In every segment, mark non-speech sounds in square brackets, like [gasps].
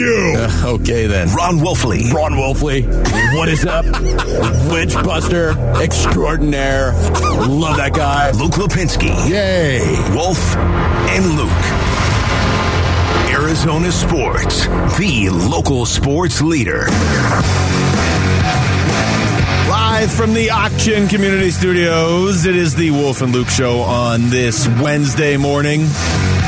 you. Uh, [laughs] okay, then. Ron Wolfley. Ron Wolfley. What is up? [laughs] Witch Buster extraordinaire. Love that guy. Luke Lapinski. Yay. Wolf and Luke. Arizona Sports, the local sports leader. Live from the Auction Community Studios, it is the Wolf and Luke Show on this Wednesday morning.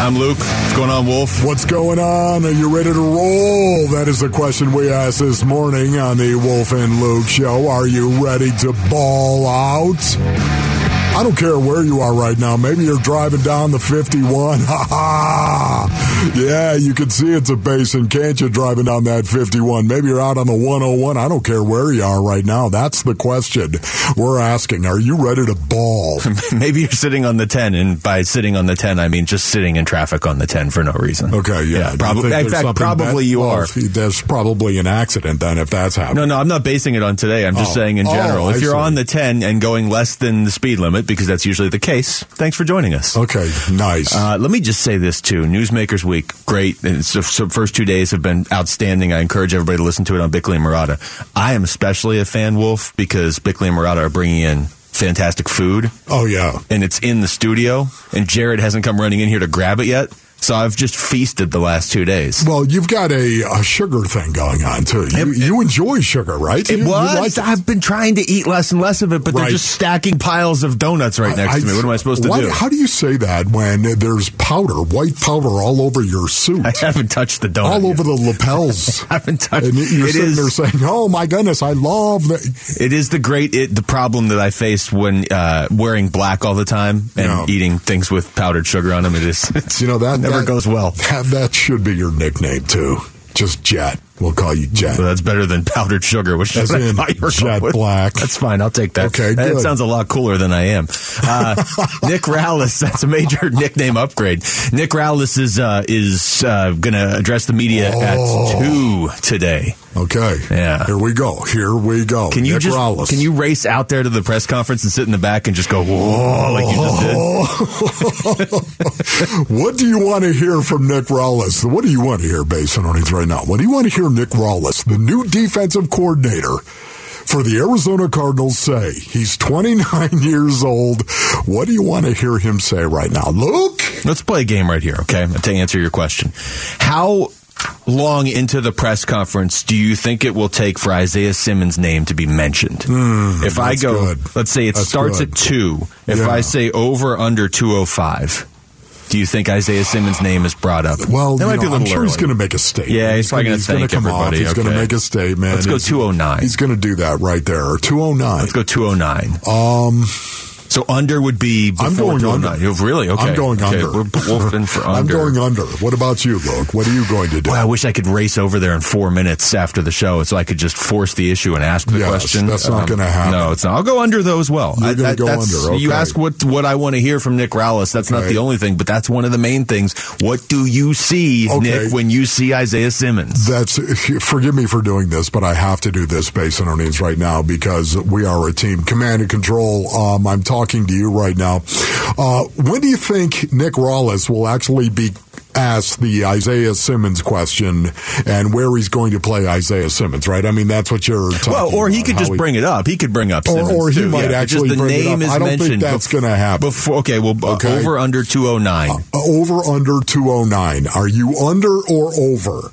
I'm Luke. What's going on, Wolf? What's going on? Are you ready to roll? That is the question we asked this morning on the Wolf and Luke show. Are you ready to ball out? I don't care where you are right now. Maybe you're driving down the 51. Ha [laughs] ha! Yeah, you can see it's a basin, can't you, driving down that 51? Maybe you're out on the 101. I don't care where you are right now. That's the question we're asking. Are you ready to ball? [laughs] Maybe you're sitting on the 10, and by sitting on the 10, I mean just sitting in traffic on the 10 for no reason. Okay, yeah. yeah probably. In fact, probably you well, are. There's probably an accident then if that's happening. No, no, I'm not basing it on today. I'm just Oh. saying in general. Oh, if I you're see. on the 10 and going less than the speed limit, because that's usually the case, thanks for joining us. Okay, nice. Uh, let me just say this too. Newsmakers Week, great. And so, so first two days have been outstanding. I encourage everybody to listen to it on Bickley and Marotta. I am especially a fan, Wolf, because Bickley and Marotta are bringing in fantastic food, oh, yeah. and it's in the studio, and Jared hasn't come running in here to grab it yet. So I've just feasted the last two days. Well, you've got a, a sugar thing going on, too. You, It- you enjoy sugar, right? It You- you like it. I've been trying to eat less and less of it, but they're just stacking piles of donuts right next to me. What am I supposed to do? How do you say that when there's powder, white powder all over your suit? [laughs] I haven't touched the donut. all yet. over the lapels. [laughs] I haven't touched. and you're it sitting is- there saying, "Oh my goodness, I love that." It is the great it, the problem that I face when uh, wearing black all the time and Yeah. eating things with powdered sugar on them. It's, You know that [laughs] never that- goes well. [laughs] That, should be your nickname too. Just Jet. We'll call you Jet. That's better than powdered sugar, which is what I in thought you were jet with. black. That's fine. I'll take that. Okay, that good. sounds a lot cooler than I am. Uh, [laughs] Nick Rallis, that's a major [laughs] nickname upgrade. Nick Rallis is uh, is uh, going to address the media Oh. at two today. Okay. Yeah. Here we go. Here we go. Can you Nick just Rallis. can you race out there to the press conference and sit in the back and just go whoa like you just did? [laughs] what do you want to hear from Nick Rallis? What do you want to hear, based on earnings right now? What do you want to hear Nick Rallis, the new defensive coordinator for the Arizona Cardinals, say? He's 29 [laughs] years old. What do you want to hear him say right now? Luke? Let's play a game right here, okay? To answer your question. How long into the press conference do you think it will take for Isaiah Simmons' name to be mentioned? if I go, good. let's say it That's starts good. at 2. If Yeah. I say over under 205, do you think Isaiah Simmons' name is brought up? Well, that might be a know, I'm sure he's going to make a statement. Yeah, he's probably he's gonna thank come off. everybody. He's going to make a statement. Let's go He's- 209. He's going to do that right there. 209. Let's go 209. Um, So under would be before I'm going 209. under. You're Really? Okay. I'm going okay. under. We're wolfing for [laughs] under. I'm going under. What about you, Luke? What are you going to do? I wish I could race over there in four minutes after the show so I could just force the issue and ask the Yes, question. Um, that's not gonna happen. No, it's not. I'll go under though as well. You're gonna go that's- under, You ask what what I want to hear from Nick Rallis. That's not the only thing, but that's one of the main things. What do you see, Okay. Nick, when you see Isaiah Simmons? That's [laughs] forgive me for doing this, but I have to do this based on our needs right now because we are a team. Command and control. Um, I'm talking to you right now. Uh, when do you think Nick Rallis will actually be asked the Isaiah Simmons question and where he's going to play Isaiah Simmons? Right? I mean, that's what you're talking. About. Well, or he could just bring it up. He could bring up Or- Simmons or he too. might yeah, actually the name up. is I don't think that's gonna happen. Before, okay, well, uh, Okay. over under 209. Uh, over under 209. Are you under or over?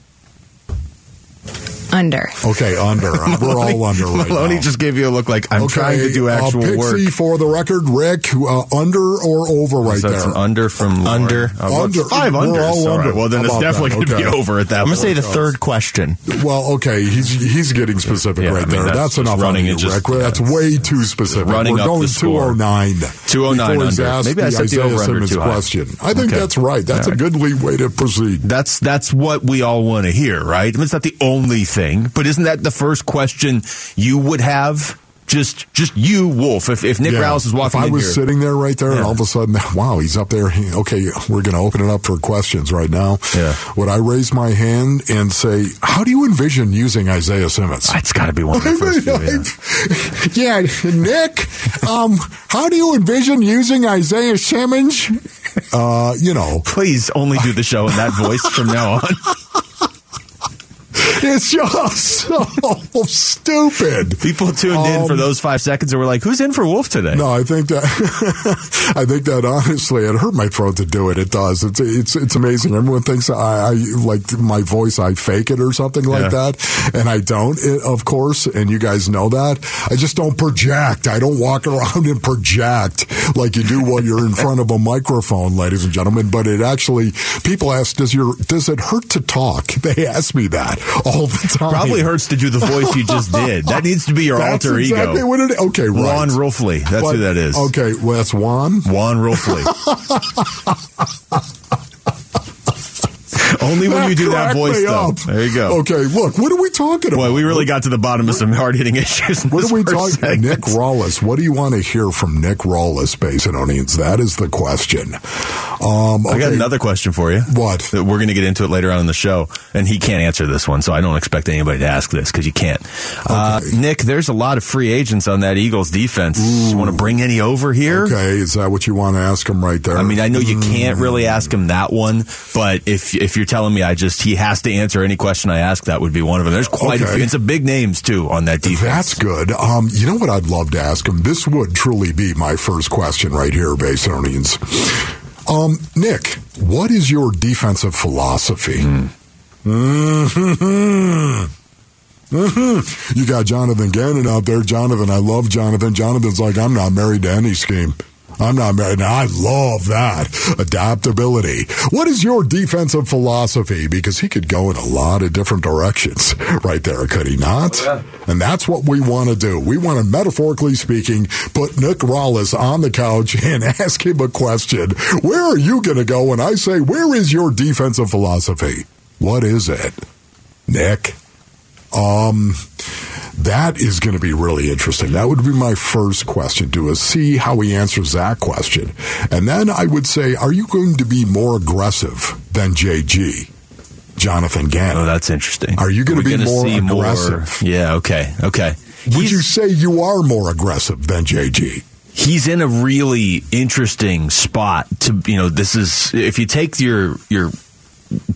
Under. Okay, under. [laughs] We're all under right Maloney now. just gave you a look like I'm trying to do actual uh, Pixie work. for the record, Rick, uh, under or over right So that's there? an under from Lauren. Under. Uh, well, Under. Five We're unders. all All right, under. Well, then How it's definitely going to be over at that I'm going to say the third question. Well, okay, he's he's getting specific Yeah, right I mean, there. that's That's, just enough running on you, just- Rick. That's way too specific. running We're up going the score. 209. 209 under. Maybe I the set the Isaiah over-under Simmons too question. I think that's right. That's a good way to proceed. That's that's what we all want to hear, right? I mean, it's not the only thing, but isn't that the first question you would have? Just just you, Wolf. If if Nick Yeah. Rouse is walking if I was here, sitting there right there, and all of a sudden, wow, he's up there. He- Okay, we're going to open it up for questions right now. Yeah. Would I raise my hand and say, "How do you envision using Isaiah Simmons?" it's got to be one of the [laughs] first. two, yeah. yeah, Nick. Um, how do you envision using Isaiah Simmons? Uh, you know, Please only do the show in that voice from now on. [laughs] It's just so stupid. People tuned in for Um, those five seconds and were like, "Who's in for Wolf today?" No, I think that [laughs] I think that honestly, it hurt my throat to do it. It does. It's it's it's amazing. Everyone thinks I, I like my voice. I fake it or something like Yeah. that, and I don't. It, of course, and you guys know that. I just don't project. I don't walk around and project like you do when you're in front of a microphone, ladies and gentlemen. But it actually, people ask, does your does it hurt to talk? [laughs] They ask me that [laughs] all the time. Probably hurts to do the voice you just did. That needs to be your [laughs] That's alter exactly ego. what it. Okay, right. Juan Rolfley. That's But- who that is. Okay, well, that's Juan. Juan Rolfley. [laughs] Only when you do that voice, though. up. There you go. Okay, look, what are we talking about? Boy, we really got to the bottom of some hard hitting issues. What are we talking? Nick. Rallis. What do you want to hear from Nick Rallis, Basinonians? That is the question. Um, I got another question for you. What? We're going to get into it later on in the show, and he can't answer this one, so I don't expect anybody to ask this because you can't. Uh, Nick, there's a lot of free agents on that Eagles defense. You want to bring any over here? Okay, is that what you want to ask him right there? I mean, I know you can't really ask him that one, but if if you're telling me I just he has to answer any question I ask, that would be one of them. There's quite a few. It's a big names too on that defense. That's good. Um, you know what I'd love to ask him? This would truly be my first question right here, Basinonians. Um, Nick, what is your defensive philosophy? Mhm. [laughs] You got Jonathan Gannon out there. Jonathan, I love Jonathan. Jonathan's like, I'm not married to any scheme. I'm not married. I love that. Adaptability. What is your defensive philosophy? Because he could go in a lot of different directions right there, could he not? And that's what we want to do. We want to, metaphorically speaking, put Nick Rallis on the couch [laughs] and ask him a question. Where are you going to go when I say, where is your defensive philosophy? What is it? Nick? Um, that is going to be really interesting. That would be my first question to us. See how he answers that question. And then I would say, are you going to be more aggressive than JG? Jonathan Oh, Gannon. that's interesting. Are you gonna be gonna more aggressive? Yeah. Okay. Okay. Would He's- you say you are more aggressive than JG? he's in a really interesting spot to you know this is if you take your your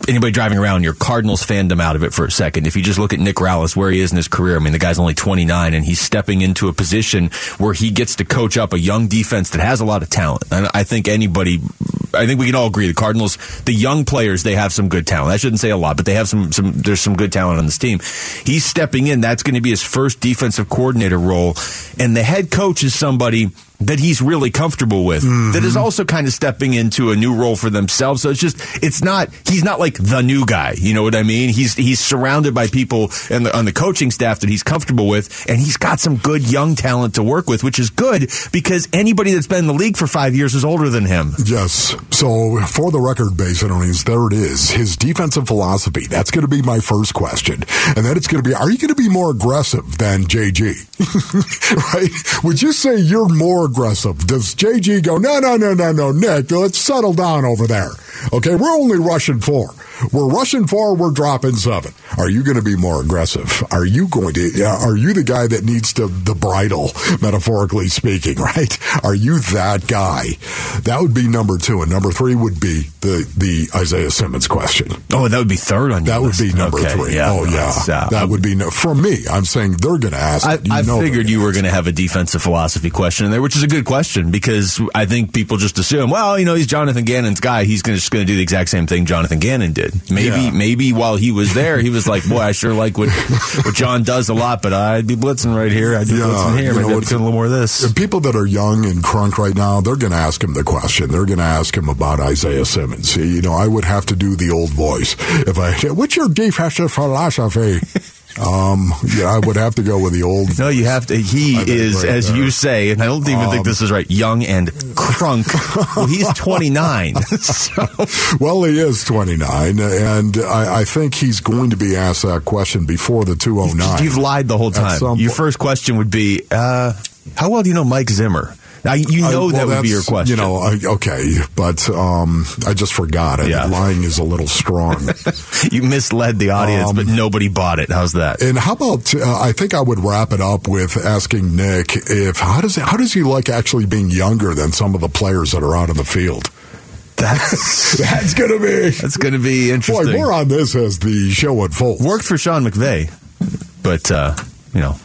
anybody driving around your Cardinals fandom out of it for a second. If you just look at Nick Rallis where he is in his career I mean the guy's only 29 and he's stepping into a position where he gets to coach up a young defense that has a lot of talent. And I think anybody I think we can all agree the Cardinals the young players they have some good talent. I shouldn't say a lot but they have some some there's some good talent on this team. He's stepping in. That's going to be his first defensive coordinator role and the head coach is somebody that he's really comfortable with that is mm-hmm. also kind of stepping into a new role for themselves so it's just it's not he's not like the new guy you know what i mean he's he's surrounded by people and the, on the coaching staff that he's comfortable with and he's got some good young talent to work with which is good because anybody that's been in the league for 5 years is older than him Yes. So for the record, Basinonians, there it is. His defensive philosophy. That's going to be my first question. And then it's going to be, are you going to be more aggressive than JG? [laughs] right? Would you say you're more aggressive? Does JG go, no, no, no, no, no, Nick, let's settle down over there. Okay, we're only rushing four. We're rushing four, we're dropping seven. Are you going to be more aggressive? Are you going to, are you the guy that needs to, the bridle, metaphorically speaking, [laughs] right? Are you that guy? That would be number two. And number three would be the, the Isaiah Simmons question. oh that would be third on your That would be number Okay, three. yeah, oh, yeah. uh, that would be, no, from me, I'm saying they're going to ask. I. You I figured you were going to have a defensive philosophy question in there, which is a good question because I think people just assume, well, you know, he's Jonathan Gannon's guy. He's gonna, just going to do the exact same thing Jonathan Gannon did. Maybe, Yeah. maybe while he was there, he was like, boy, I sure like what what John does a lot, but I'd be blitzing right here. I'd be Yeah, blitzing here. you Maybe know, I'd be doing a little more of this. People that are young and crunk right now, they're going to ask him the question. They're going to ask him about Isaiah Simmons. You know, I would have to do the old voice if I. What's your defensive philosophy? Um, yeah, I would have to go with the old. No, you have to. He is, right as there. you say, and I don't even think Um, this is right. Young and crunk. well, he's [laughs] twenty nine. [laughs] [laughs] so, Well, he is 29, and I, I think he's going to be asked that question before the 209. You've lied the whole time. Your first question would be, uh, how well do you know Mike Zimmer? Now, you I- know well, that would be your question. You know, I, okay, but um, I just forgot it. Yeah. Lying is a little strong. [laughs] You misled the audience, Um, but nobody bought it. How's that? And how about? Uh, I think I would wrap it up with asking Nick if how does how does he like actually being younger than some of the players that are out in the field? That's [laughs] That's going to be. that's going to be interesting. Boy, more on this as the show unfolds. Worked for Sean McVay, but uh, you know,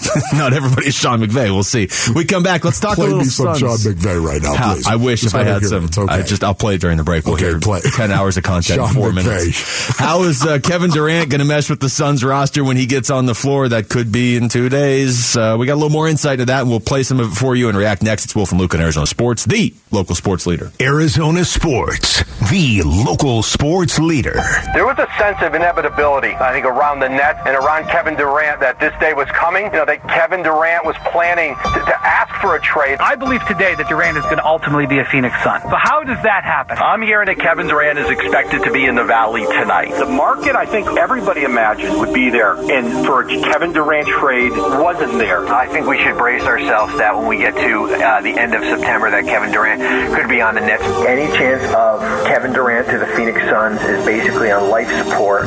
[laughs] not everybody's Sean McVay. We'll see. We come back. Let's talk Play a little me some Suns. Sean McVay right now, How- please. I wish Just if I had hear some. it. Okay. I just I'll play it during the break. We'll Okay, hear play. ten hours of content in four McVay. minutes. How is uh, Kevin Durant going to mesh with the Suns roster when he gets on the floor? That could be in two days. Uh, we got a little more insight into that, and we'll play some of it for you and react next. It's Wolf and Luke in Arizona Sports, the local sports leader. Arizona Sports, the local sports leader. There was a sense of inevitability, I think, around the net and around Kevin Durant that this day was coming. You know, that Kevin Durant was planning to, to ask for a trade. I believe today that Durant is going to ultimately be a Phoenix Sun. But how does that happen? I'm hearing that Kevin Durant is expected to be in the Valley tonight. The market, I think everybody imagined would be there, and for a Kevin Durant trade wasn't there. I think we should brace ourselves that when we get to uh, the end of September, that Kevin Durant could be on the Nets. Any chance of Kevin Durant to the Phoenix Suns is basically on life support.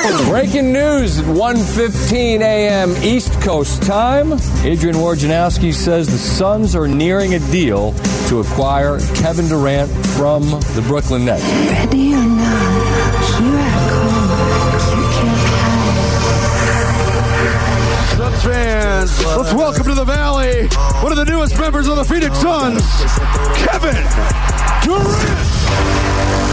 Breaking news at 1.15 a.m. East Coast time. Adrian Wojnarowski says the Suns are nearing a deal to acquire Kevin Durant from the Brooklyn Nets. Ready or not, here I come. You can't hide. Suns fans, let's welcome to the Valley one of the newest members of the Phoenix Suns, Kevin Durant.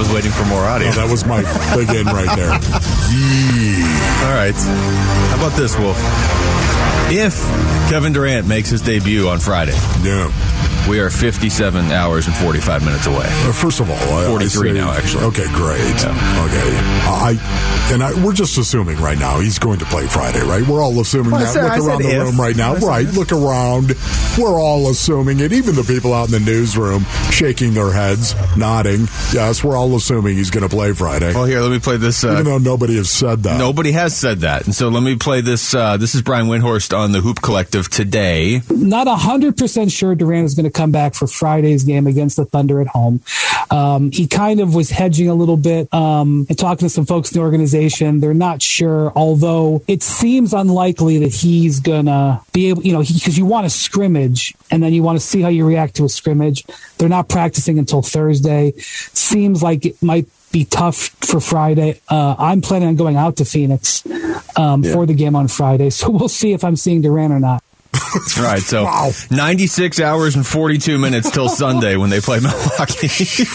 Was waiting for more audio. Oh, that was my big in right there. Yeah. All right. How about this, Wolf? If Kevin Durant makes his debut on Friday, Yeah. We are 57 hours and 45 minutes away. Uh, First of all, I, 43 I say- now, actually. Okay, great. Okay, I and I we're just assuming right now he's going to play Friday, right? We're all assuming Well, that. said- look I around the if. room right now, right? if. Look around. We're all assuming it. Even the people out in the newsroom shaking their heads, nodding. Yes, we're all assuming he's going to play Friday, Well, here, let me play this. Uh, even though nobody has said that. Nobody has said that. And so let me play this. Uh, this is Brian Windhorst on the Hoop Collective today. not 100% sure Durant is going to come back for Friday's game against the Thunder at home. Um, he kind of was hedging a little bit um, and talking to some folks in the organization. They're not sure, although it seems unlikely that he's going to be able, you know, because you want a scrimmage and then you want to see how you react to a scrimmage. They're not practicing until Thursday. Seems like it might be tough for Friday. Uh, I'm planning on going out to Phoenix um, for the game on Friday, so [laughs] we'll see if I'm seeing Durant or not. All right, so Wow. 96 hours and 42 minutes till [laughs] Sunday when they play Milwaukee.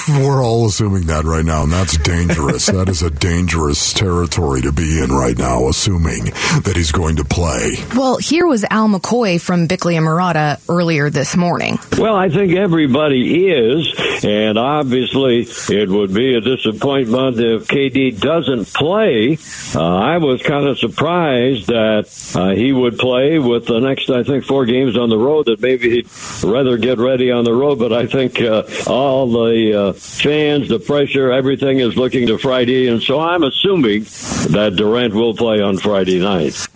[laughs] We're all assuming that right now, and that's dangerous. that is a dangerous territory to be in right now, assuming that he's going to play. Well, here was Al McCoy from Bickley and Marotta earlier this morning. Well, I think everybody is, and obviously it would be a disappointment if KD doesn't play. Uh, I was kind of surprised that uh, he would play with the next, I think, four games on the road. That maybe he'd rather get ready on the road, but I think uh, all the uh, fans, the pressure, everything is looking to Friday, and so I'm assuming that Durant will play on Friday night.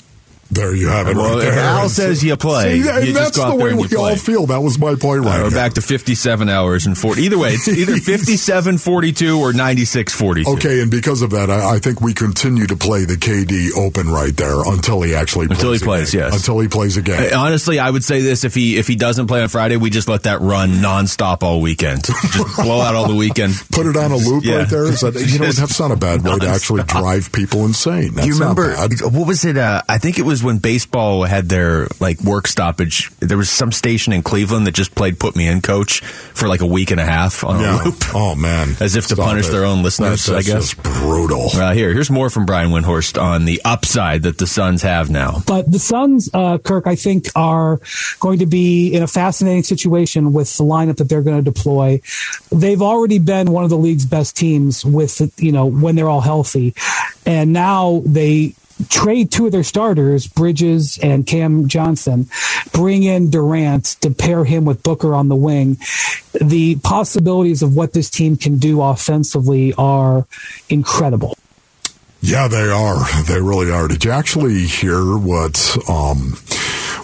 There you have it. Well, right if there. Al says you play, See, and you just that's go out the there way and we you play. all feel. That was my point right Uh, we're there. back to 57 hours and 40. Either way, it's either [laughs] 57 42 or 96 42. Okay, and because of that, I, I think we continue to play the KD Open right there until he actually plays Until he again. plays, yes. Until he plays again. Uh, Honestly, I would say this: if he if he doesn't play on Friday, we just let that run nonstop all weekend. Just [laughs] blow out all the weekend. Put it on a loop Yeah. right there. Is that, you know, [laughs] Just that's not a bad way to actually drive people insane. That's you remember Not bad. what was it? Uh, I think it was when baseball had their like work stoppage. There was some station in Cleveland that just played "Put Me In, Coach" for like a week and a half on Yeah. a loop, [laughs] Oh man. as if to Stop punish it. their own listeners. That's, I guess. just brutal. Uh, here, here's more from Brian Windhorst on the upside that the Suns have now. But the Suns, uh, Kirk, I think are going to be in a fascinating situation with the lineup that they're going to deploy. They've already been one of the league's best teams with, you know, when they're all healthy. And now they trade two of their starters, Bridges and Cam Johnson, bring in Durant to pair him with Booker on the wing. The possibilities of what this team can do offensively are incredible. Yeah, they are. They really are. Did you actually hear what um,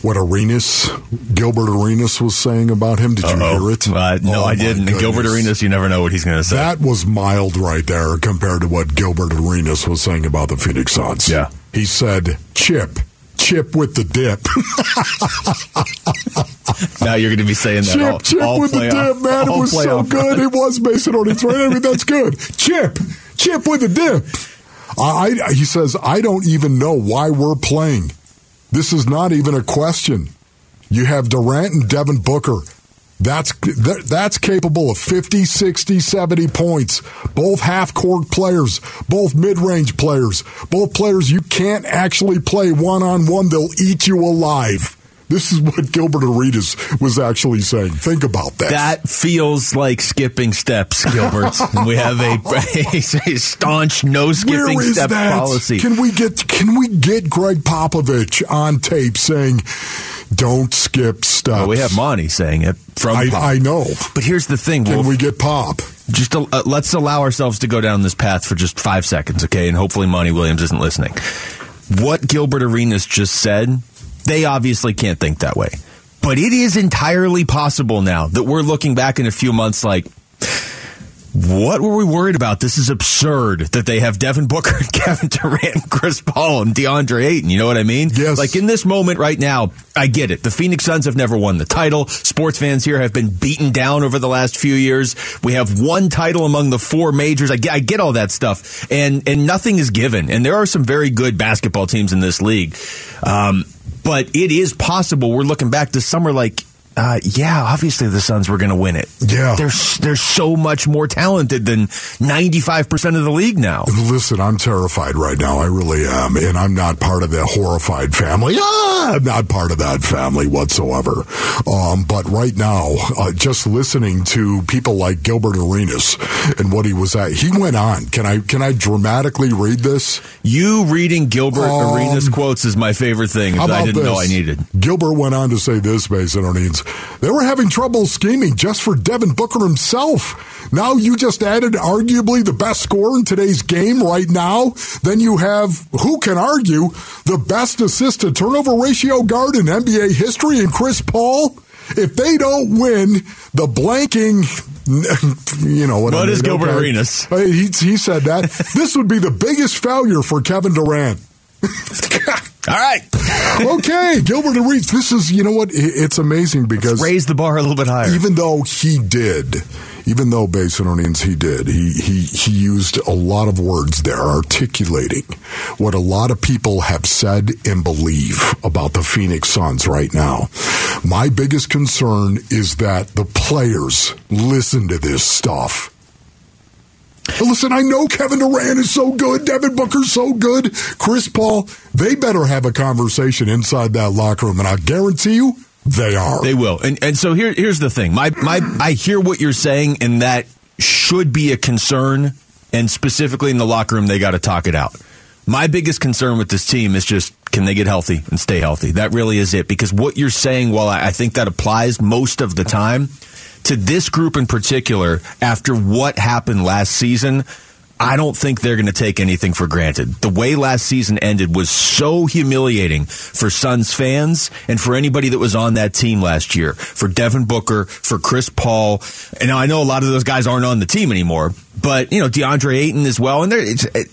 what Arenas, Gilbert Arenas was saying about him? Did you Uh-oh. hear it? Uh, no, Oh, I didn't. Gilbert. Arenas, you never know what he's going to say. That was mild right there compared to what Gilbert Arenas was saying about the Phoenix Suns. Yeah. He said, chip, chip with the dip. [laughs] now you're going to be saying that chip, all, chip all with playoff, the dip, man. It was so good. It was Mason on its right. I mean, that's good. Chip, chip with the dip. I, I, he says, I don't even know why we're playing. This is not even a question. You have Durant and Devin Booker. That's that's capable of 50, 60, 70 points. Both half-court players, both mid-range players, both players you can't actually play one-on-one. They'll eat you alive. This is what Gilbert Arenas was actually saying. Think about that. That feels like skipping steps, Gilbert. [laughs] we have a, [laughs] a, staunch no skipping step that? policy. Can we get can we get Gregg Popovich on tape saying, "Don't skip steps"? Well, we have Monty saying it from I, Pop. I know. But here's the thing, Can Wolf. we get Pop? just uh, let's allow ourselves to go down this path for just five seconds, okay? And hopefully Monty Williams isn't listening. What Gilbert Arenas just said, they obviously can't think that way. But it is entirely possible now that we're looking back in a few months like, what were we worried about? This is absurd that they have Devin Booker and [laughs] Kevin Durant, Chris Paul, and DeAndre Ayton. You know what I mean? Yes. Like in this moment right now, I get it. The Phoenix Suns have never won the title. Sports fans here have been beaten down over the last few years. We have one title among the four majors. I get, I get all that stuff, and and nothing is given. And there are some very good basketball teams in this league, um, but it is possible. We're looking back this summer like. Uh, yeah, obviously the Suns were going to win it. Yeah. They're, they're so much more talented than 95% of the league now. Listen, I'm terrified right now. I really am. And I'm not part of that horrified family. Ah, I'm not part of that family whatsoever. Um, but right now, uh, just listening to people like Gilbert Arenas and what he was at, he went on. Can I, can I dramatically read this? You reading Gilbert Um, Arenas quotes is my favorite thing I didn't know I this? needed. Gilbert went on to say this, Basinonians. They were having trouble scheming just for Devin Booker himself. Now you just added arguably the best scorer in today's game right now. Then you have, who can argue, the best assist to turnover ratio guard in NBA history in Chris Paul. If they don't win the blanking, [laughs] you know what, I What is mean, Gilbert Arenas? Uh, He, he said that. [laughs] this would be the biggest failure for Kevin Durant. [laughs] All right. okay, Gilbert Arenas. This is, you know what? It's amazing because Raise the bar a little bit higher. even though he did, even though Basinonians he did, he, he, he used a lot of words there articulating what a lot of people have said and believe about the Phoenix Suns right now. My biggest concern is that the players listen to this stuff. Listen, I know Kevin Durant is so good, Devin Booker's so good, Chris Paul. They better have a conversation inside that locker room, and I guarantee you, they are. They will. And and so here here's the thing. My my I hear what you're saying and that should be a concern and specifically in the locker room they got to talk it out. My biggest concern with this team is just can they get healthy and stay healthy? That really is it because what you're saying while I, I think that applies most of the time to this group in particular after what happened last season I don't think they're going to take anything for granted. The way last season ended was so humiliating for Suns fans and for anybody that was on that team last year. For Devin Booker, for Chris Paul. And I know a lot of those guys aren't on the team anymore, but you know, DeAndre Ayton as well. And there,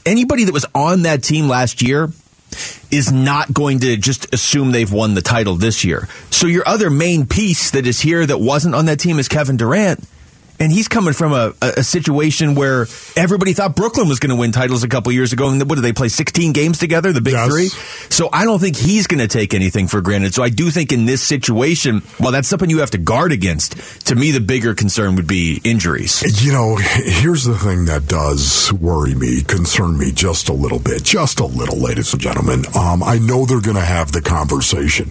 anybody that was on that team last year is not going to just assume they've won the title this year. So your other main piece that is here that wasn't on that team is Kevin Durant. And he's coming from a, a, situation where everybody thought Brooklyn was going to win titles a couple years ago. And what did they play 16 games together, the big Yes. three? So I don't think he's going to take anything for granted. So I do think in this situation, while that's something you have to guard against, to me, the bigger concern would be injuries. You know, here's the thing that does worry me, concern me just a little bit, just a little, ladies and gentlemen. Um, I know they're going to have the conversation,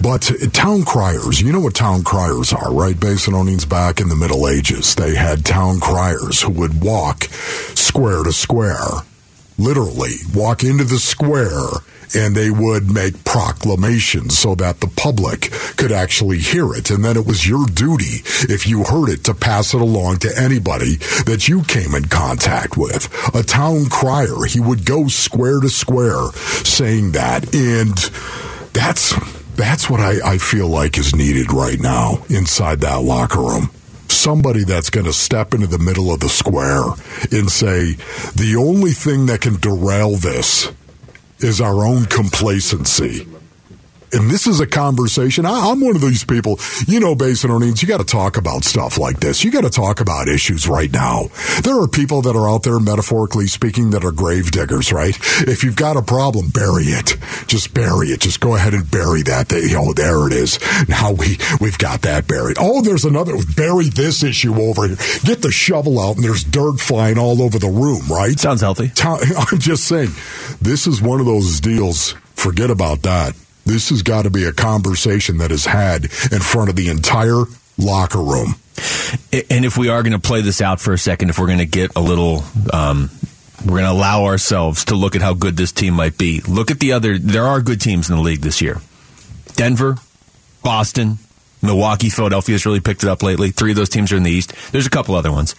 but town criers, you know what town criers are, right? Basinonians back in the Middle Ages. They had town criers who would walk square to square, literally walk into the square and they would make proclamations so that the public could actually hear it. And then it was your duty, if you heard it, to pass it along to anybody that you came in contact with. A town crier, he would go square to square saying that. And that's That's what I, I feel like is needed right now inside that locker room. Somebody that's going to step into the middle of the square and say, the only thing that can derail this is our own complacency. And this is a conversation. I, am one of these people, you know, Basinonians, you got to talk about stuff like this. You got to talk about issues right now. There are people that are out there, metaphorically speaking, that are grave diggers, right? If you've got a problem, bury it. Just bury it. Just go ahead and bury that. They, oh, there it is. Now we, we've got that buried. Oh, there's another, bury this issue over here. Get the shovel out and there's dirt flying all over the room, right? Sounds healthy. [laughs] I'm just saying, this is one of those deals. Forget about that. This has got to be a conversation that is had in front of the entire locker room. And if we are going to play this out for a second, if we're going to get a little, um, we're going to allow ourselves to look at how good this team might be. Look at the other, there are good teams in the league this year Denver, Boston, Milwaukee, Philadelphia has really picked it up lately. Three of those teams are in the East. There's a couple other ones.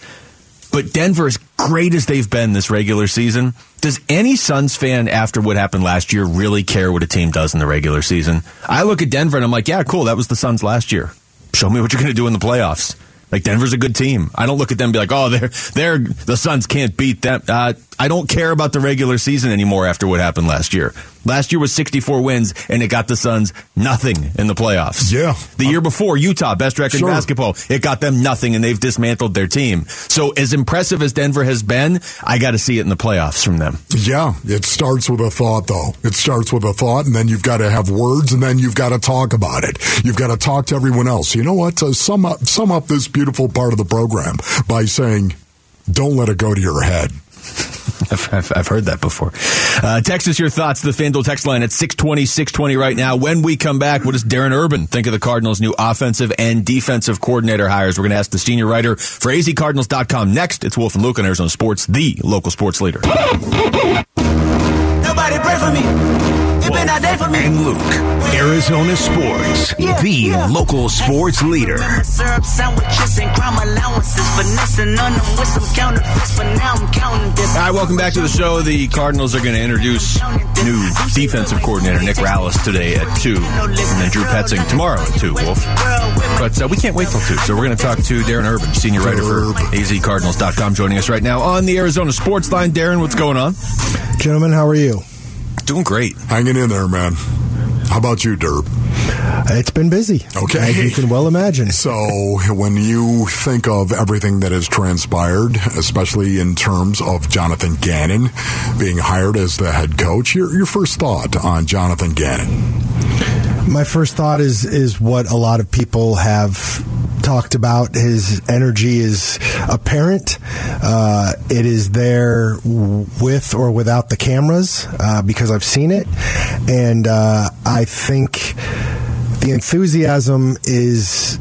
But Denver, as great as they've been this regular season, does any Suns fan after what happened last year really care what a team does in the regular season? I look at Denver and I'm like, yeah, cool, that was the Suns last year. Show me what you're going to do in the playoffs. Like Denver's a good team. I don't look at them and be like, oh, they're they're the Suns can't beat them. Uh, I don't care about the regular season anymore after what happened last year. Last year was 64 wins, and it got the Suns nothing in the playoffs. Yeah. The year before, Utah, best record Sure. in basketball, it got them nothing, and they've dismantled their team. So, as impressive as Denver has been, I got to see it in the playoffs from them. Yeah, it starts with a thought, though. It starts with a thought, and then you've got to have words, and then you've got to talk about it. You've got to talk to everyone else. You know what? To sum up, sum up this beautiful part of the program by saying, "Don't let it go to your head." [laughs] I've, I've, heard that before. Uh, text us your thoughts the FanDuel text line at 620, 620 right now. When we come back, what does Darren Urban think of the Cardinals' new offensive and defensive coordinator hires? We're going to ask the senior writer for azcardinals.com. Next, it's Wolf and Luke on Arizona Sports, the local sports leader. [laughs] Nobody pray for me. It been a day for me. And Luke, Arizona Sports, the local sports leader. Syrup sandwiches and crime allowances. Finessing on them with some counterfeits, but now I'm counting this. All right, welcome back to the show. The Cardinals are going to introduce new defensive coordinator Nick Rallis today at 2, and then Drew Petzing tomorrow at 2, Wolf. But uh, we can't wait till 2, so we're going to talk to Darren Urban, senior writer for azcardinals.com, joining us right now on the Arizona Sports Line. Darren, what's going on? Gentlemen, how are you? Doing great. Hanging in there, man. How about you, Derp? It's been busy. Okay. As you can well imagine. So, when you think of everything that has transpired, especially in terms of Jonathan Gannon being hired as the head coach, your, your first thought on Jonathan Gannon? My first thought is is what a lot of people have talked about. His energy is apparent. Uh, it is there with or without the cameras uh, because I've seen it, and uh, I think the enthusiasm is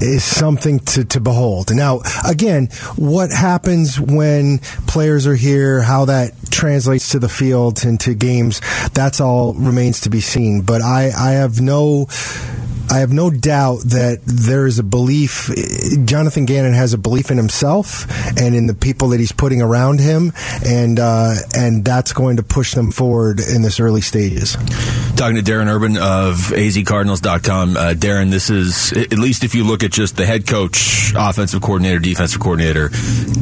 is something to, to behold. Now, again, what happens when players are here, how that translates to the field and to games, that's all remains to be seen. But I, I have no. I have no doubt that there is a belief. Jonathan Gannon has a belief in himself and in the people that he's putting around him, and uh, and that's going to push them forward in this early stages. Talking to Darren Urban of azcardinals.com. Uh, Darren, this is, at least if you look at just the head coach, offensive coordinator, defensive coordinator,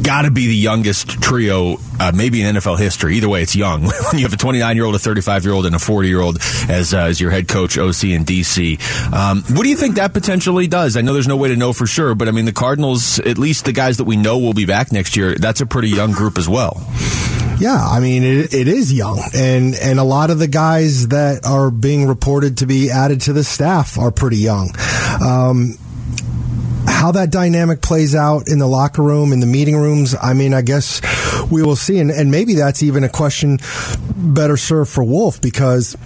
got to be the youngest trio, uh, maybe in NFL history. Either way, it's young. [laughs] when you have a 29 year old, a 35 year old, and a 40 year old as, uh, as your head coach, OC, and DC. Um, what do you think that potentially does? I know there's no way to know for sure, but I mean, the Cardinals, at least the guys that we know will be back next year, that's a pretty young group as well. Yeah, I mean it, it is young, and and a lot of the guys that are being reported to be added to the staff are pretty young. Um, how that dynamic plays out in the locker room, in the meeting rooms, I mean, I guess we will see, and, and maybe that's even a question better served for Wolf because.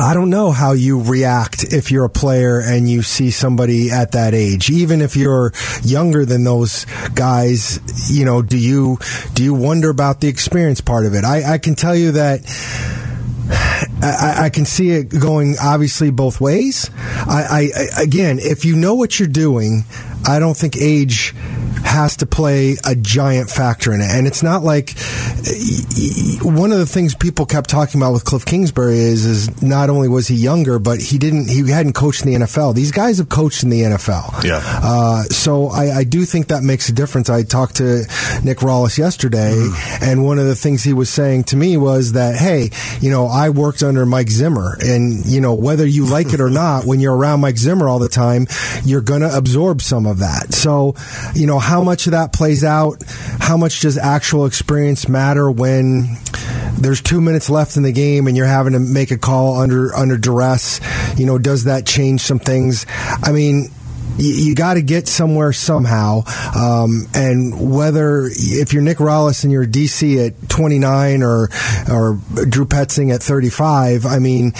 I don't know how you react if you're a player and you see somebody at that age. Even if you're younger than those guys, you know, do you do you wonder about the experience part of it? I, I can tell you that I, I, can see it going obviously both ways. I, I, again, if you know what you're doing, I don't think age has to play a giant factor in it. And it's not like one of the things people kept talking about with Kliff Kingsbury is is not only was he younger, but he didn't he hadn't coached in the NFL. These guys have coached in the NFL. Yeah. Uh, so I, I do think that makes a difference. I talked to Nick Rallis yesterday, mm. and one of the things he was saying to me was that, hey, you know, I worked under Mike Zimmer, and you know whether you like it or [laughs] not, when you're around Mike Zimmer all the time, you're going to absorb some of that. So, you know, how much of that plays out? How much does actual experience matter when there's two minutes left in the game and you're having to make a call under under duress? You know, does that change some things? I mean, you, you got to get somewhere somehow. Um, and whether if you're Nick Rallis and you're DC at 29 or or Drew Petzing at 35, I mean,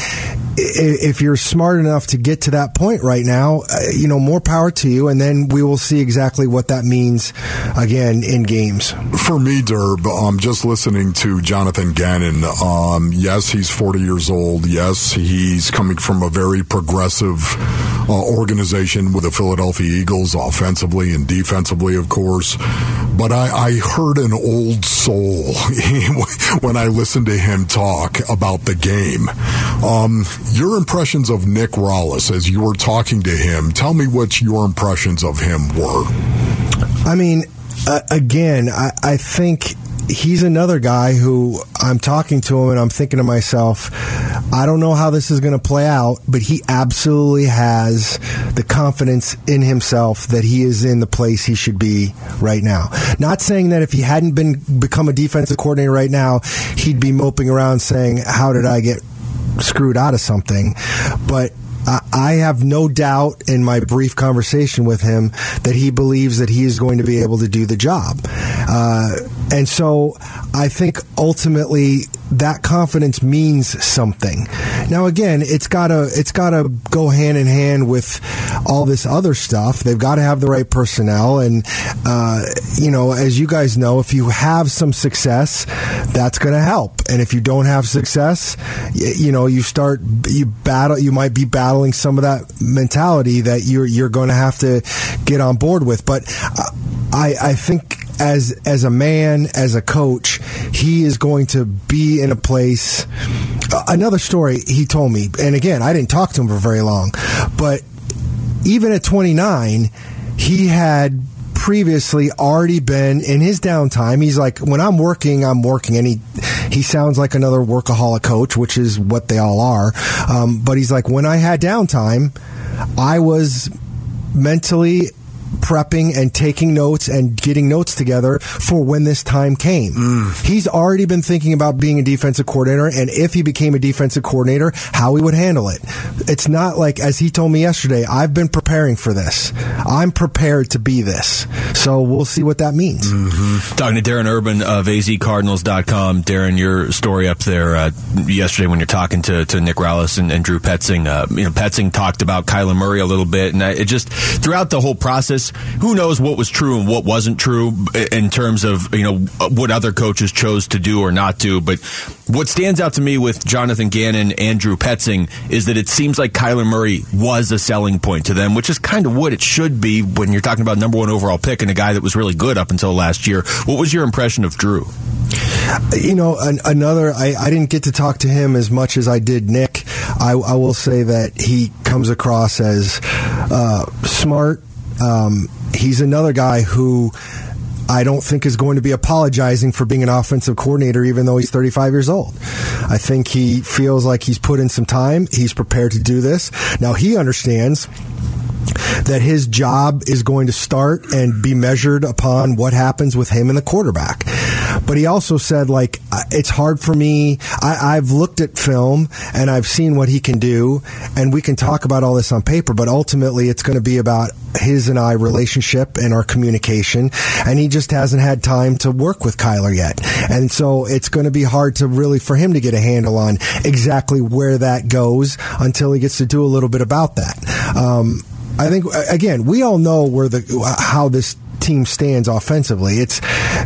if you're smart enough to get to that point right now, uh, you know, more power to you, and then we will see exactly what that means again in games. For me, Derb, um, just listening to Jonathan Gannon, um, yes, he's 40 years old. Yes, he's coming from a very progressive uh, organization with the Philadelphia Eagles, offensively and defensively, of course. But I, I heard an old soul [laughs] when I listened to him talk about the game. Um, your impressions of Nick Rallis as you were talking to him, tell me what your impressions of him were. I mean, uh, again, I, I think he's another guy who I'm talking to him and I'm thinking to myself, I don't know how this is going to play out, but he absolutely has the confidence in himself that he is in the place he should be right now. Not saying that if he hadn't been become a defensive coordinator right now, he'd be moping around saying, "How did I get screwed out of something. But I have no doubt in my brief conversation with him that he believes that he is going to be able to do the job. Uh, and so I think ultimately that confidence means something. Now again, it's gotta it's gotta go hand in hand with all this other stuff. They've got to have the right personnel, and uh, you know, as you guys know, if you have some success, that's going to help. And if you don't have success, you, you know, you start you battle. You might be battling some of that mentality that you're you're going to have to get on board with. But uh, I I think as as a man, as a coach, he is going to be in a place. Another story he told me, and again, I didn't talk to him for very long, but even at 29, he had previously already been in his downtime. He's like, when I'm working, I'm working, and he he sounds like another workaholic coach, which is what they all are. Um, but he's like, when I had downtime, I was mentally prepping and taking notes and getting notes together for when this time came. Mm. He's already been thinking about being a defensive coordinator and if he became a defensive coordinator, how he would handle it. It's not like, as he told me yesterday, I've been preparing for this. I'm prepared to be this. So we'll see what that means. Mm-hmm. Talking to Darren Urban of azcardinals.com. Darren, your story up there uh, yesterday when you're talking to, to Nick Rallis and, and Drew Petzing. Uh, you know, Petzing talked about Kyler Murray a little bit, and I, it just throughout the whole process, who knows what was true and what wasn't true in terms of you know what other coaches chose to do or not do. But what stands out to me with Jonathan Gannon, and Andrew Petzing, is that it seems like Kyler Murray was a selling point to them, which is kind of what it should be when you're talking about number one overall pick and a guy that was really good up until last year. What was your impression of Drew? You know, an, another, I, I, didn't get to talk to him as much as I did Nick. I, I will say that he comes across as uh, smart, um, he's another guy who I don't think is going to be apologizing for being an offensive coordinator, even though he's 35 years old. I think he feels like he's put in some time. He's prepared to do this. Now he understands that his job is going to start and be measured upon what happens with him and the quarterback. But he also said, like, it's hard for me. I, have looked at film and I've seen what he can do, and we can talk about all this on paper, but ultimately it's going to be about his and I relationship and our communication. And he just hasn't had time to work with Kyler yet. And so it's going to be hard to really, for him to get a handle on exactly where that goes until he gets to do a little bit about that. Um, I think again, we all know where the how this team stands offensively. It's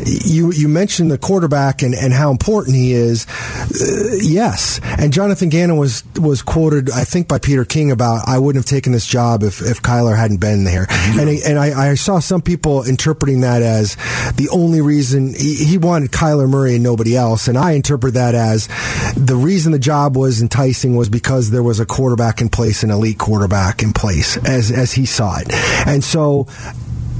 you you mentioned the quarterback and, and how important he is. Uh, yes, and Jonathan Gannon was was quoted, I think, by Peter King about I wouldn't have taken this job if, if Kyler hadn't been there. And and I, I saw some people interpreting that as the only reason he, he wanted Kyler Murray and nobody else, and I interpret that as the reason the job was enticing was because there was a quarterback in place, an elite quarterback in place, as as he saw it, and so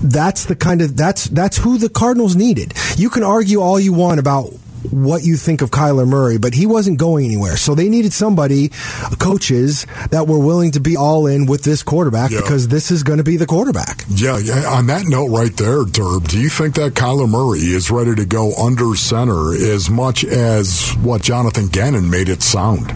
that's the kind of that's that's who the Cardinals needed. You can argue all you want about what you think of Kyler Murray, but he wasn't going anywhere. So they needed somebody, coaches that were willing to be all in with this quarterback Yeah. because this is going to be the quarterback. Yeah, yeah, on that note right there, Derb, do you think that Kyler Murray is ready to go under center as much as what Jonathan Gannon made it sound?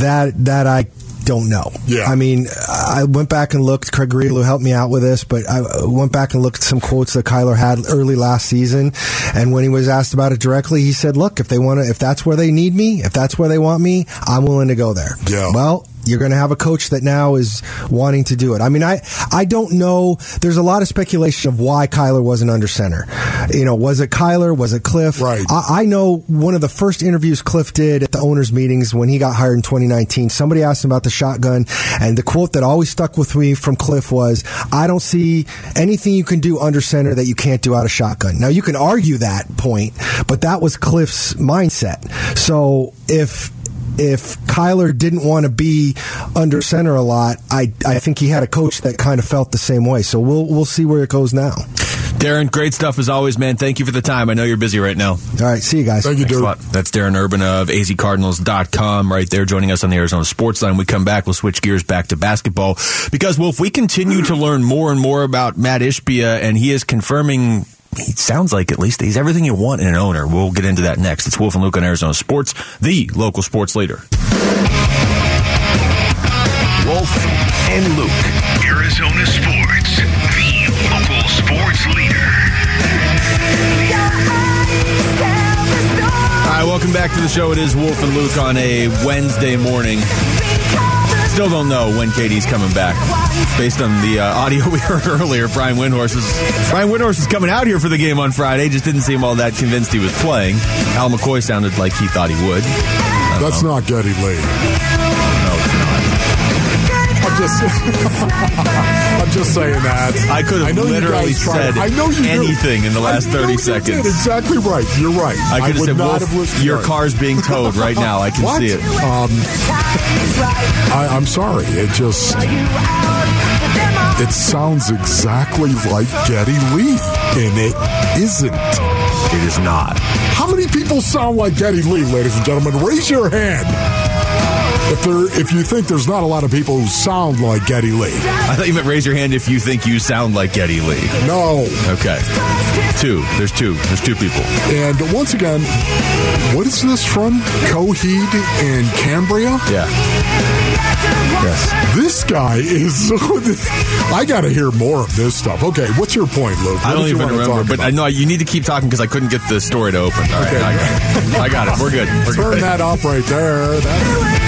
That that I don't know. Yeah. I mean, I went back and looked. Craig Greeley helped me out with this, but I went back and looked at some quotes that Kyler had early last season. And when he was asked about it directly, he said, "Look, if they want to, if that's where they need me, if that's where they want me, I'm willing to go there." Yeah. Well. You're going to have a coach that now is wanting to do it. I mean, I I don't know. There's a lot of speculation of why Kyler wasn't under center. You know, was it Kyler? Was it Kliff? Right. I, I know one of the first interviews Kliff did at the owners' meetings when he got hired in 2019. Somebody asked him about the shotgun, and the quote that always stuck with me from Kliff was, "I don't see anything you can do under center that you can't do out of shotgun." Now you can argue that point, but that was Kliff's mindset. So if if Kyler didn't want to be under center a lot, I I think he had a coach that kind of felt the same way. So we'll we'll see where it goes now. Darren, great stuff as always, man. Thank you for the time. I know you're busy right now. All right, see you guys. Thank you, Thanks a lot. That's Darren Urban of azcardinals.com right there joining us on the Arizona Sports Line. We come back, we'll switch gears back to basketball because, well, if we continue to learn more and more about Mat Ishbia and he is confirming he sounds like at least he's everything you want in an owner. We'll get into that next. It's Wolf and Luke on Arizona Sports, the local sports leader. Wolf and Luke. Arizona Sports, the local sports leader. All right, welcome back to the show. It is Wolf and Luke on a Wednesday morning. Still don't know when Katie's coming back. Based on the uh, audio [laughs] we heard earlier, Brian Windhorst is Brian Windhorst is coming out here for the game on Friday. Just didn't seem all that convinced he was playing. Al McCoy sounded like he thought he would. That's not Geddy Lee. Just, [laughs] I'm just saying that. I could have know literally guys tried- said I know you do. anything in the last 30 seconds. Did. Exactly right. You're right. I could have said, not Wolf, have listened. your to it. car's being towed right now. I can [laughs] What? see it. Um, I, I'm sorry. It just it sounds exactly like Geddy Lee, and it isn't. It is not. How many people sound like Geddy Lee, ladies and gentlemen? Raise your hand. If there, if you think there's not a lot of people who sound like Geddy Lee, I thought you meant raise your hand if you think you sound like Geddy Lee. no. Okay. Two. There's two. There's two people. And once again, what is this from? Coheed and Cambria? Yeah. Yes. This guy is. [laughs] I got to hear more of this stuff. Okay, what's your point, Luke? I don't even remember, but about? I know you need to keep talking because I couldn't get the story to open. All right, Okay. I, got it. I got it. We're good. We're Turn good. that up right there. That's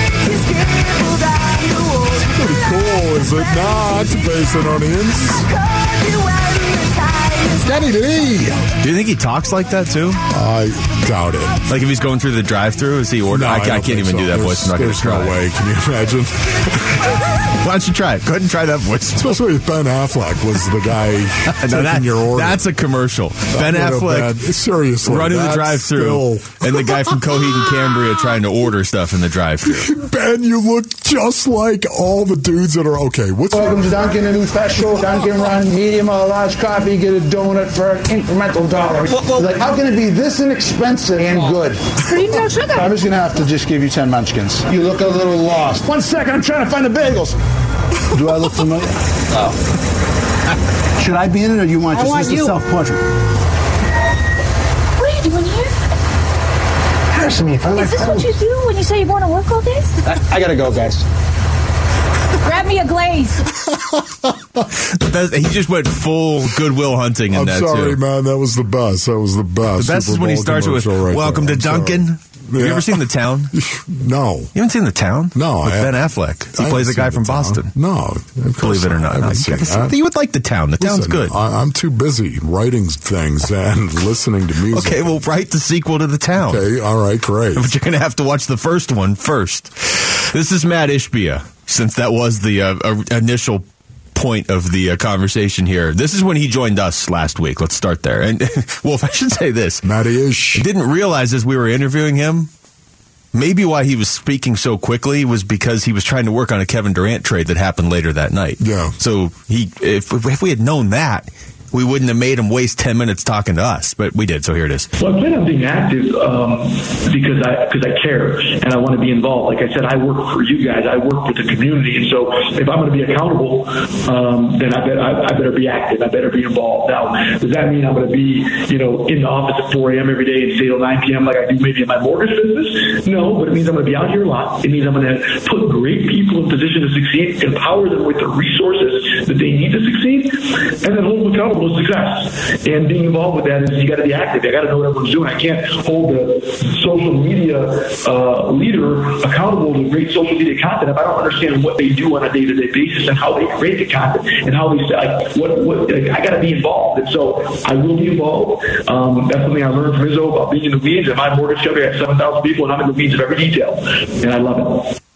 pretty cool, is it not? Based on onions. Geddy Lee. Do you think he talks like that too? I doubt it. Like if he's going through the drive-through, is he ordering? No, I, I don't can't even so. do that There's- voice. I'm not There's try. no way. Can you imagine? [laughs] Why don't you try it? Go ahead and try that voice. Especially if Ben Affleck was the guy [laughs] taking that- your order. That's a commercial. That ben Affleck been- seriously running the drive-through, still- and the guy from Coheed and Cambria trying to order stuff in the drive-through. [laughs] Ben, you look just like all the dudes that are okay. What's Welcome to Dunkin' a new special. Dunkin' run medium or large coffee, get a donut for an incremental dollar. Like, how can it be this inexpensive and good? Cream no sugar. I'm just gonna have to just give you ten munchkins. You look a little lost. One second, I'm trying to find the bagels. Do I look familiar? Oh. Should I be in it, or do you want I just want just a you. self-portrait? What are you doing here? Ask me if I Is this what you do when you say you want to work all day? I, I gotta go, guys. Grab me a glaze. [laughs] Best- he just went full Good Will Hunting in I'm that sorry, too. man. That was the best. That was the best. The best is Super when he starts with right "Welcome there. to I'm sorry. Dunkin'." Have you ever seen The Town? [laughs] No. You haven't seen The Town? No, With I Ben haven't. Affleck. I He plays a guy from Town. Boston. No, of Believe it or not. haven't No, you seen gotta see- that. you would like The Town. The Town's good. I, I'm too busy writing things and [laughs] listening to music. Okay, well, write the sequel to The Town. Okay, all right, great. But you're going to have to watch the first one first. This is Mat Ishbia, since that was the uh, initial point of the uh, conversation here. This is when he joined us last week. Let's start there. And [laughs] Wolf, I should say this. Matty Ish. Didn't realize as we were interviewing him, maybe why he was speaking so quickly was because he was trying to work on a Kevin Durant trade that happened later that night. Yeah. So he, if, if we had known that, we wouldn't have made him waste 10 minutes talking to us, but we did. So here it is. Well, I plan on being active um, because I because I care and I want to be involved. Like I said, I work for you guys. I work with the community, and so if I'm going to be accountable, um, then I, bet, I, I better be active. I better be involved. Now, does that mean I'm going to be you know in the office at 4 a.m. every day and stay till 9 p.m. like I do maybe in my mortgage business? No, but it means I'm going to be out here a lot. It means I'm going to put great people in position to succeed, empower them with the resources that they need to succeed, and then hold them accountable to success. And being involved with that is you got to be active. I got to know what everyone's doing. I can't hold the social media uh, leader accountable to great social media content if I don't understand what they do on a day-to-day basis and how they create the content and how they like, what what like, I got to be involved. And so I will be involved. Um, that's something I learned from Izzo about being in the weeds. And my mortgage company has seven thousand people, and I'm in the weeds of every detail, and I love it.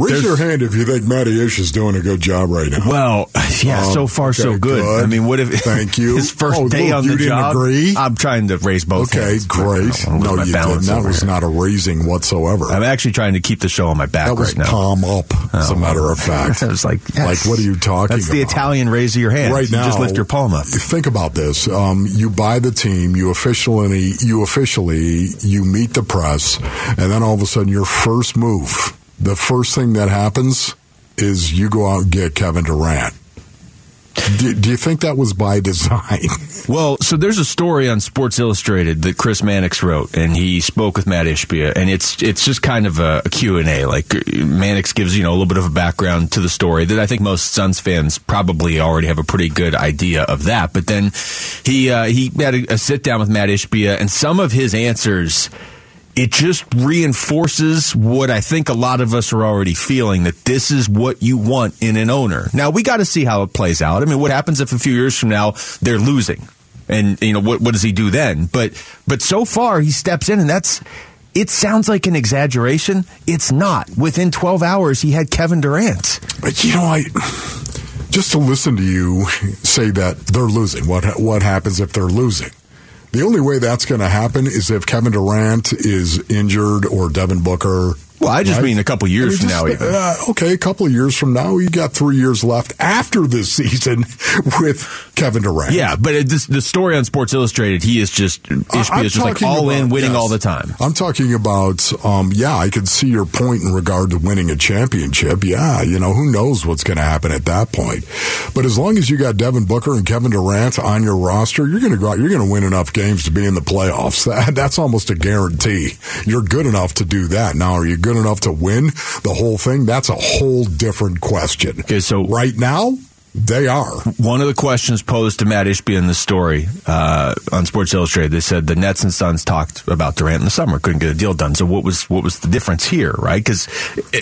Raise your hand if you think Matty Ish is doing a good job right now. Well, [laughs] yeah, Um, so far so okay, good. I mean, what if Thank [laughs] you. his first Oh, day look, on you the didn't job? agree? I'm trying to raise both. Okay, hands. great. No, you didn't. That was here. not a raising whatsoever. I'm actually trying to keep the show on my back that was right now. palm up, as a Oh, matter of fact. [laughs] I was like, like, what are you talking That's about? the Italian raise of your hand. Right You now, just lift your palm up. Think about this: um, you buy the team, you officially, you officially, you meet the press, and then all of a sudden, your first move, the first thing that happens, is you go out and get Kevin Durant. Do, do you think that was by [laughs] design? Well, so there's a story on Sports Illustrated that Chris Mannix wrote, and he spoke with Mat Ishbia, and it's it's just kind of a, a Q&A. Like, uh, Mannix gives, you know, a little bit of a background to the story that I think most Suns fans probably already have a pretty good idea of that. But then he, uh, he had a, a sit-down with Mat Ishbia, and some of his answers it just reinforces what I think a lot of us are already feeling that this is what you want in an owner. Now we got to see how it plays out. I mean, what happens if a few years from now they're losing, and you know what what does he do then? But but so far he steps in, and that's. It sounds like an exaggeration. It's not. Within 12 hours, he had Kevin Durant. But you know, I just to listen to you say that they're losing. What what happens if they're losing? The only way that's going to happen is if Kevin Durant is injured or Devin Booker. Well, I just right? mean a couple years I mean, from now, just, even. uh, okay, a couple of years from now, you got three years left after this [laughs] season with Kevin Durant. Yeah, but it, this, the story on Sports Illustrated, he is just Ishbia is just like all in, winning yes. all the time. I'm talking about, um, yeah, I could see your point in regard to winning a championship. Yeah, you know, who knows what's going to happen at that point. But as long as you got Devin Booker and Kevin Durant on your roster, you're going to go out, you're going to win enough games to be in the playoffs. That, [laughs] that's almost a guarantee. You're good enough to do that. Now, are you good enough to win the whole thing? That's a whole different question. Okay, so right now, they are. One of the questions posed to Mat Ishbia in the story uh, on Sports Illustrated, they said the Nets and Suns talked about Durant in the summer, couldn't get a deal done. So what was what was the difference here, right? Because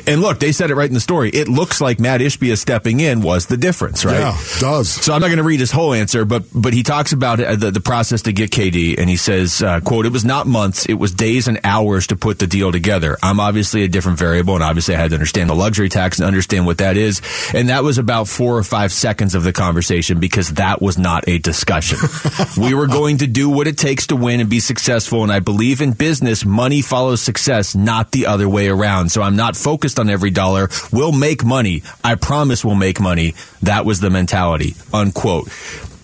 and look, they said it right in the story. It looks like Mat Ishbia stepping in was the difference, right? Yeah, does. So I'm not going to read his whole answer, but but he talks about uh, the, the process to get KD, and he says, uh, "quote It was not months; it was days and hours to put the deal together. I'm obviously a different variable, and obviously I had to understand the luxury tax and understand what that is, and that was about four or five seconds of the conversation because that was not a discussion. [laughs] we were going to do what it takes to win and be successful, and I believe in business, money follows success, not the other way around. So I'm not focused on every dollar. We'll make money. I promise we'll make money. That was the mentality." Unquote.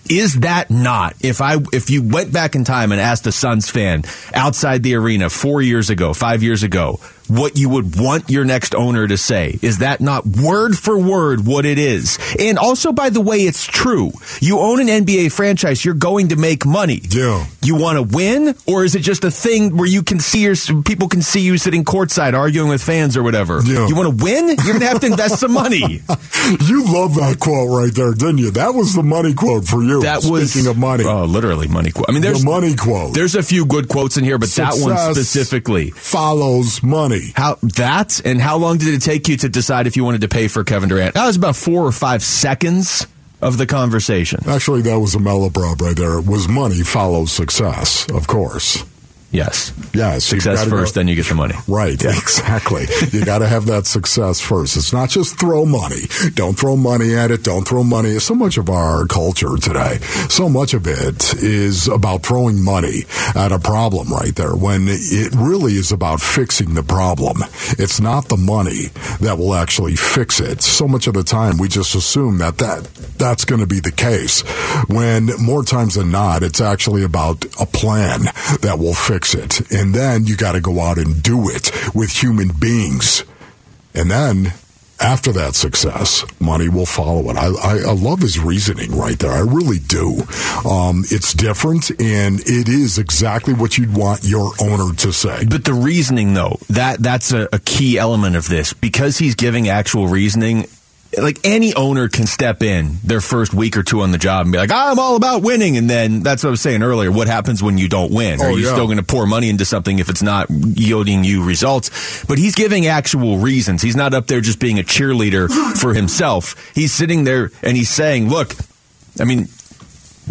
Is that not if I if you went back in time and asked a Suns fan outside the arena four years ago, five years ago, what you would want your next owner to say? Is that not word for word what it is? And also, by the way, it's true. You own an NBA franchise, you're going to make money. Yeah. You want to win, or is it just a thing where you can see your people can see you sitting courtside arguing with fans or whatever? Yeah. You want to win? You're going to have to invest some money. [laughs] You love that quote right there, didn't you? That was the money quote for you. That was Speaking of money. Oh, literally money quote. I mean, there's the money quote. There's a few good quotes in here, but that one specifically follows money. How that and how long did it take you to decide if you wanted to pay for Kevin Durant? That was about four or five seconds of the conversation. Actually, that was a malaprob right there. It was money follows success, of course. Yes. Yes. Success first, go- then you get the money. Right, exactly. [laughs] you got to have that success first. It's not just throw money. Don't throw money at it. Don't throw money. So much of our culture today, so much of it is about throwing money at a problem right there when it really is about fixing the problem. It's not the money that will actually fix it. So much of the time we just assume that, that that's going to be the case when more times than not, it's actually about a plan that will fix it. And then you got to go out and do it with human beings. And then after that success, money will follow it. I, I, I love his reasoning right there. I really do. Um, it's different and it is exactly what you'd want your owner to say. But the reasoning, though, that that's a, a key element of this because he's giving actual reasoning. Like any owner can step in their first week or two on the job and be like, "I'm all about winning," and then that's what I was saying earlier. What happens when you don't win? Are Oh, you yeah. still going to pour money into something if it's not yielding you results? But he's giving actual reasons. He's not up there just being a cheerleader [gasps] for himself. He's sitting there and he's saying, "Look, I mean,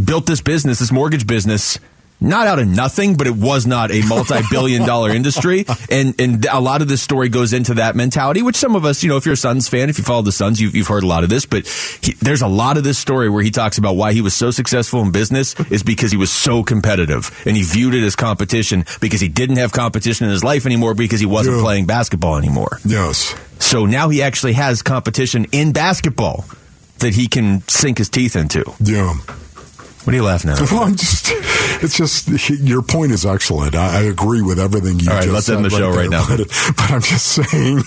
built this business, this mortgage business, not out of nothing, but it was not a multi-billion [laughs] dollar industry. And and a lot of this story goes into that mentality, which some of us, you know, if you're a Suns fan, if you follow the Suns, you've, you've heard a lot of this. But he, there's a lot of this story where he talks about why he was so successful in business is because he was so competitive and he viewed it as competition because he didn't have competition in his life anymore because he wasn't Yeah. playing basketball anymore. Yes. So now he actually has competition in basketball that he can sink his teeth into. Yeah. What are you laughing at? Well, I'm just, it's just, your point is excellent. I, I agree with everything you All right, just let's said end the show right there. now. But, but I'm just saying,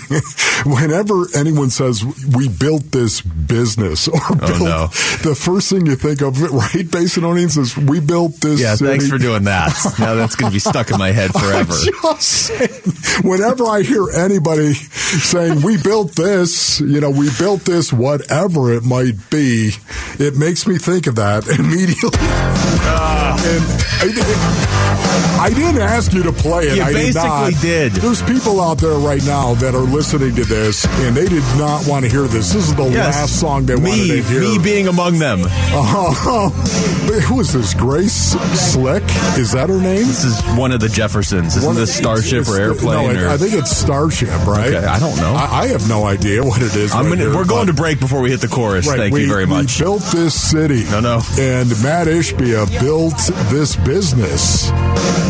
[laughs] whenever anyone says we built this business or oh, built, Oh, no. the first thing you think of, right, Basinonians, is we built this Yeah, city. thanks for doing that. [laughs] Now that's going to be stuck in my head forever. I'm just saying, whenever I hear anybody saying we built this, you know, we built this, whatever it might be, it makes me think of that [laughs] immediately. Yeah and I, I didn't ask you to play it. You I did basically not. did. There's people out there right now that are listening to this, and they did not want to hear this. This is the Yes. last song they wanted me, to hear. me being among them. Uh-huh. [laughs] But who is this? Grace Slick? Is that her name? This is one of the Jeffersons. Isn't One- this Starship it's- or airplane? No, or, I, I think it's Starship, right? Okay, I don't know. I, I have no idea what it is. I'm right gonna, here, we're going to break before we hit the chorus. Right, Thank we, you very much. We built this city. No, no. And Mat Ishbia built this business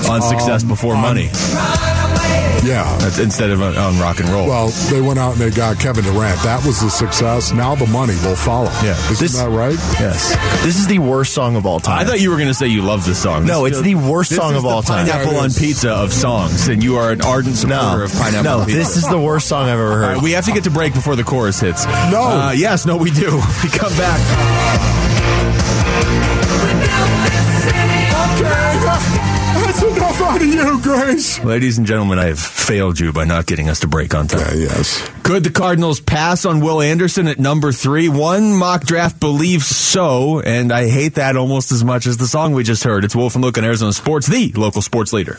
on success um, before on- money. Yeah. That's instead of on, on rock and roll. Well, they went out and they got Kevin Durant. That was the success. Now the money will follow. Yeah. Isn't This- that right? yes. This is the worst song of all time. I thought you were going to say you love this song. No, This it's the worst song of all time. Pineapple Yeah, on pizza of songs, and you are an ardent supporter no, of pineapple. no, pizza. this is the worst song I've ever heard. right, we have to get to break before the chorus hits. No. Uh, yes, no, we do. [laughs] We come back. That's enough out of you, Grace. Ladies and gentlemen, I have failed you by not getting us to break on time. Yeah, yes. Could the Cardinals pass on Will Anderson at number three? One mock draft believes so, and I hate that almost as much as the song we just heard. It's Wolf and Luke on Arizona Sports, the local sports leader.